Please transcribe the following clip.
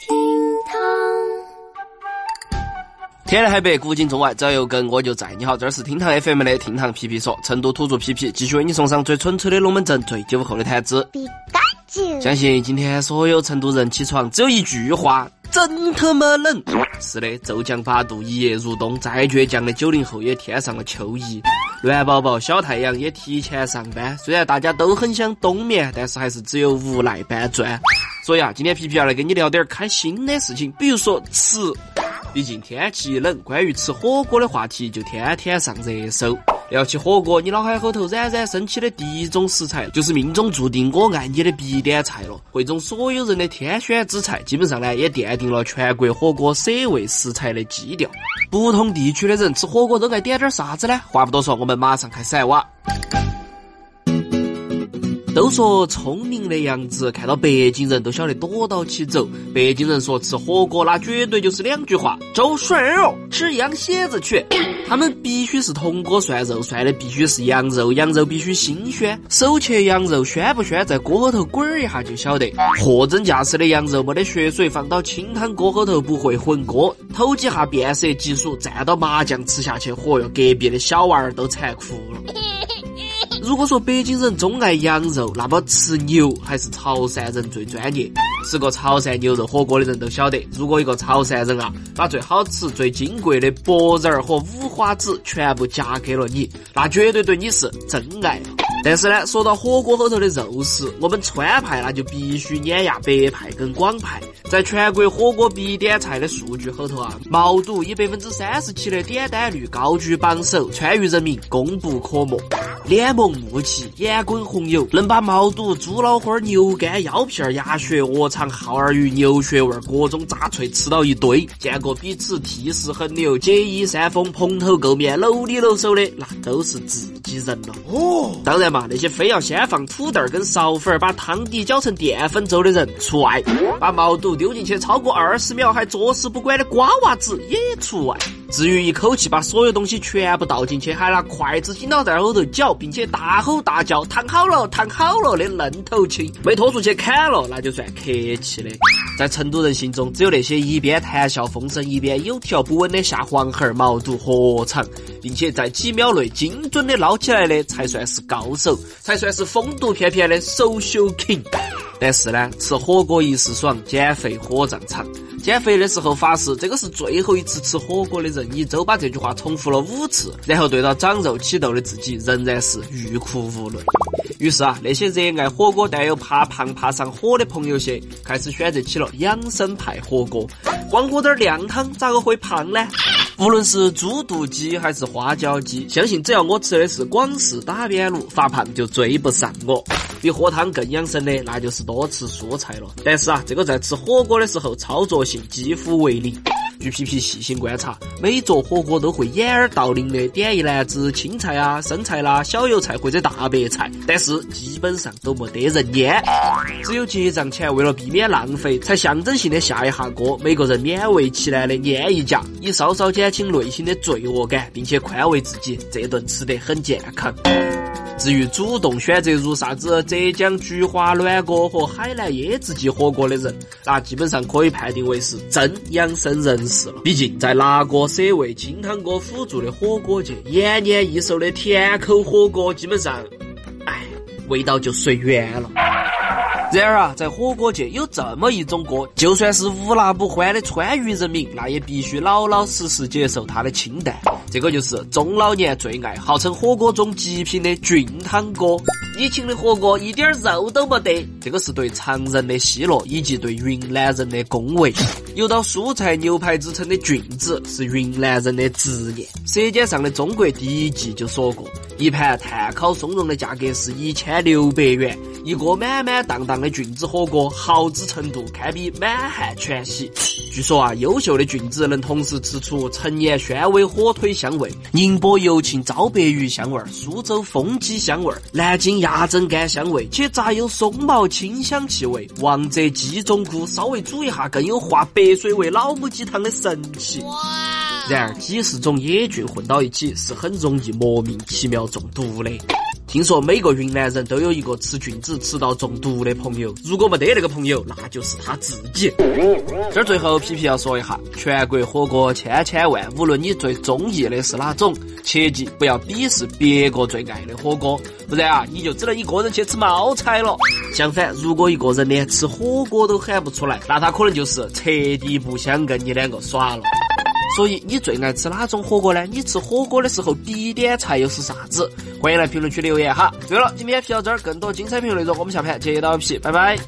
厅堂。天南海北，古今中外，只要有梗我就在。你好，这儿是厅堂 FM 的厅堂皮皮说，成都土著皮皮继续为你送上最纯粹的龙门阵，最酒后的谈资。相信今天所有成都人起床只有一句话：真他妈冷！是的，骤降八度，一夜入冬，再倔强的九零后也添上了秋衣。暖宝宝小太阳也提前上班，虽然大家都很想冬眠，但是还是只有无奈搬砖。所以啊，今天皮皮要来跟你聊点开心的事情，比如说吃。毕竟天气冷，关于吃火锅的话题就天天上热搜。聊起火锅，你脑海后头冉冉升起的第一种食材，就是命中注定我爱你的必点菜了。汇总所有人的天选之菜，基本上呢也奠定了全国火锅舍味食材的基调。不同地区的人吃火锅都爱点点啥子呢？话不多说，我们马上开始来挖。都说聪明的羊子看到北京人都晓得躲到起走。北京人说吃火锅那绝对就是两句话：周涮肉，吃羊蝎子去。他们必须是铜锅涮肉，涮的必须是羊肉，羊肉必须新鲜。手切羊肉鲜不鲜，在锅后头滚一下就晓得。货真价实的羊肉没得血水，放到清汤锅后头不会浑锅。头几下变色即熟，蘸到麻酱吃下去，嚯哟，隔壁的小娃儿都馋哭了。如果说北京人钟爱羊肉，那么吃牛还是潮汕人最专业。吃过潮汕牛肉火锅的人都晓得，如果一个潮汕人啊，把最好吃、最金贵的脖仁儿和五花子全部夹给了你，那绝对对你是真爱。但是呢，说到火锅后头的肉食，我们川派那就必须碾压北派跟广派。在全国火锅必点菜的数据后头啊，毛肚以百分之三十七的点单率高居榜首，川渝人民功不可没。脸蒙木气，眼滚红油，能把毛肚、猪脑花、牛肝、腰片、鸭血、鹅肠、耗儿鱼、牛血味各种炸脆吃到一堆，见过彼此涕泗横流、解衣扇风、蓬头垢面、搂里搂手的，那都是自己人了。哦，当然嘛，那些非要先放土豆跟苕粉，把汤底搅成淀粉粥的人除外，把毛肚丢进去超过二十秒还坐视不管的瓜娃子也除外。至于一口气把所有东西全部倒进去，还拿筷子紧到在后头搅，并且大吼大叫“烫好了，烫好了”的愣头青，没拖出去砍了，那就算客气的。在成都人心中，只有那些一边谈笑风生，一边有条不紊的下黄喉毛肚火肠，并且在几秒内精准的捞起来的，才算是高手，才算是风度翩翩的 social king。但是呢，吃火锅一时爽，减肥火葬场。减肥的时候发誓，这个是最后一次吃火锅的人，一周把这句话重复了五次，然后对到长肉起痘的自己，仍然是欲哭无泪。于是啊，那些热爱火锅但又怕胖怕上火的朋友些，开始选择起了养生派火锅。光喝点靓汤咋个会胖呢？无论是猪肚鸡还是花椒鸡，相信只要我吃的是广式打边炉，发胖就追不上我。比喝汤更养生的，那就是多吃蔬菜了。但是啊，这个在吃火锅的时候操作性几乎为零。据皮皮细心观察，每桌火锅都会掩耳盗铃的点一篮子青菜啊、生菜啦、小油菜或者大白菜，但是基本上都没得人腌。只有结账前为了避免浪费，才象征性的下一下锅，每个人勉为其难的捏一夹，以稍稍减轻内心的罪恶感，并且宽慰自己这顿吃得很健康。至于主动选择如啥子浙江菊花暖锅和海南椰子鸡火锅的人，那基本上可以判定为是真养生人士了。毕竟在辣锅舍味、清汤锅辅助的火锅界，延年益寿的甜口火锅基本上，哎，味道就随缘了。然而啊，在火锅界有这么一种锅，就算是无辣不欢的川渝人民，那也必须老老实实接受它的清淡。这个就是中老年最爱、号称火锅中极品的菌汤锅。以前的火锅一点肉都没得，这个是对常人的奚落，以及对云南人的恭维。有到蔬菜牛排之称的菌子，是云南人的执念。《舌尖上的中国》第一季就说过，一盘炭烤松茸的价格是一千六百元。一锅满满当当的菌子火锅，好吃程度堪比满汉全席。据说啊，优秀的菌子能同时吃出陈年宣威火腿香味、宁波油浸糟白鱼香味、苏州风鸡香味、南京鸭胗干香味，且杂有松毛清香气味。王者鸡中菇稍微煮一下，更有化白水为老母鸡汤的神奇。哇！然而几十种野菌混到一起是很容易莫名其妙中毒的。听说每个云南人都有一个吃菌子吃到中毒的朋友，如果没得那个朋友，那就是他自己。这儿最后皮皮要说一下，全国火锅千千万，无论你最中意的是哪种，切记不要鄙视别个最爱的火锅，不然啊，你就只能一个人去吃冒菜了。相反，如果一个人连吃火锅都喊不出来，那他可能就是彻底不想跟你两个耍了。所以你最爱吃哪种火锅呢？你吃火锅的时候第一点菜又是啥子？欢迎来评论区留言哈。对了，今天皮到这儿，更多精彩评论内容我们下盘接到皮，拜拜。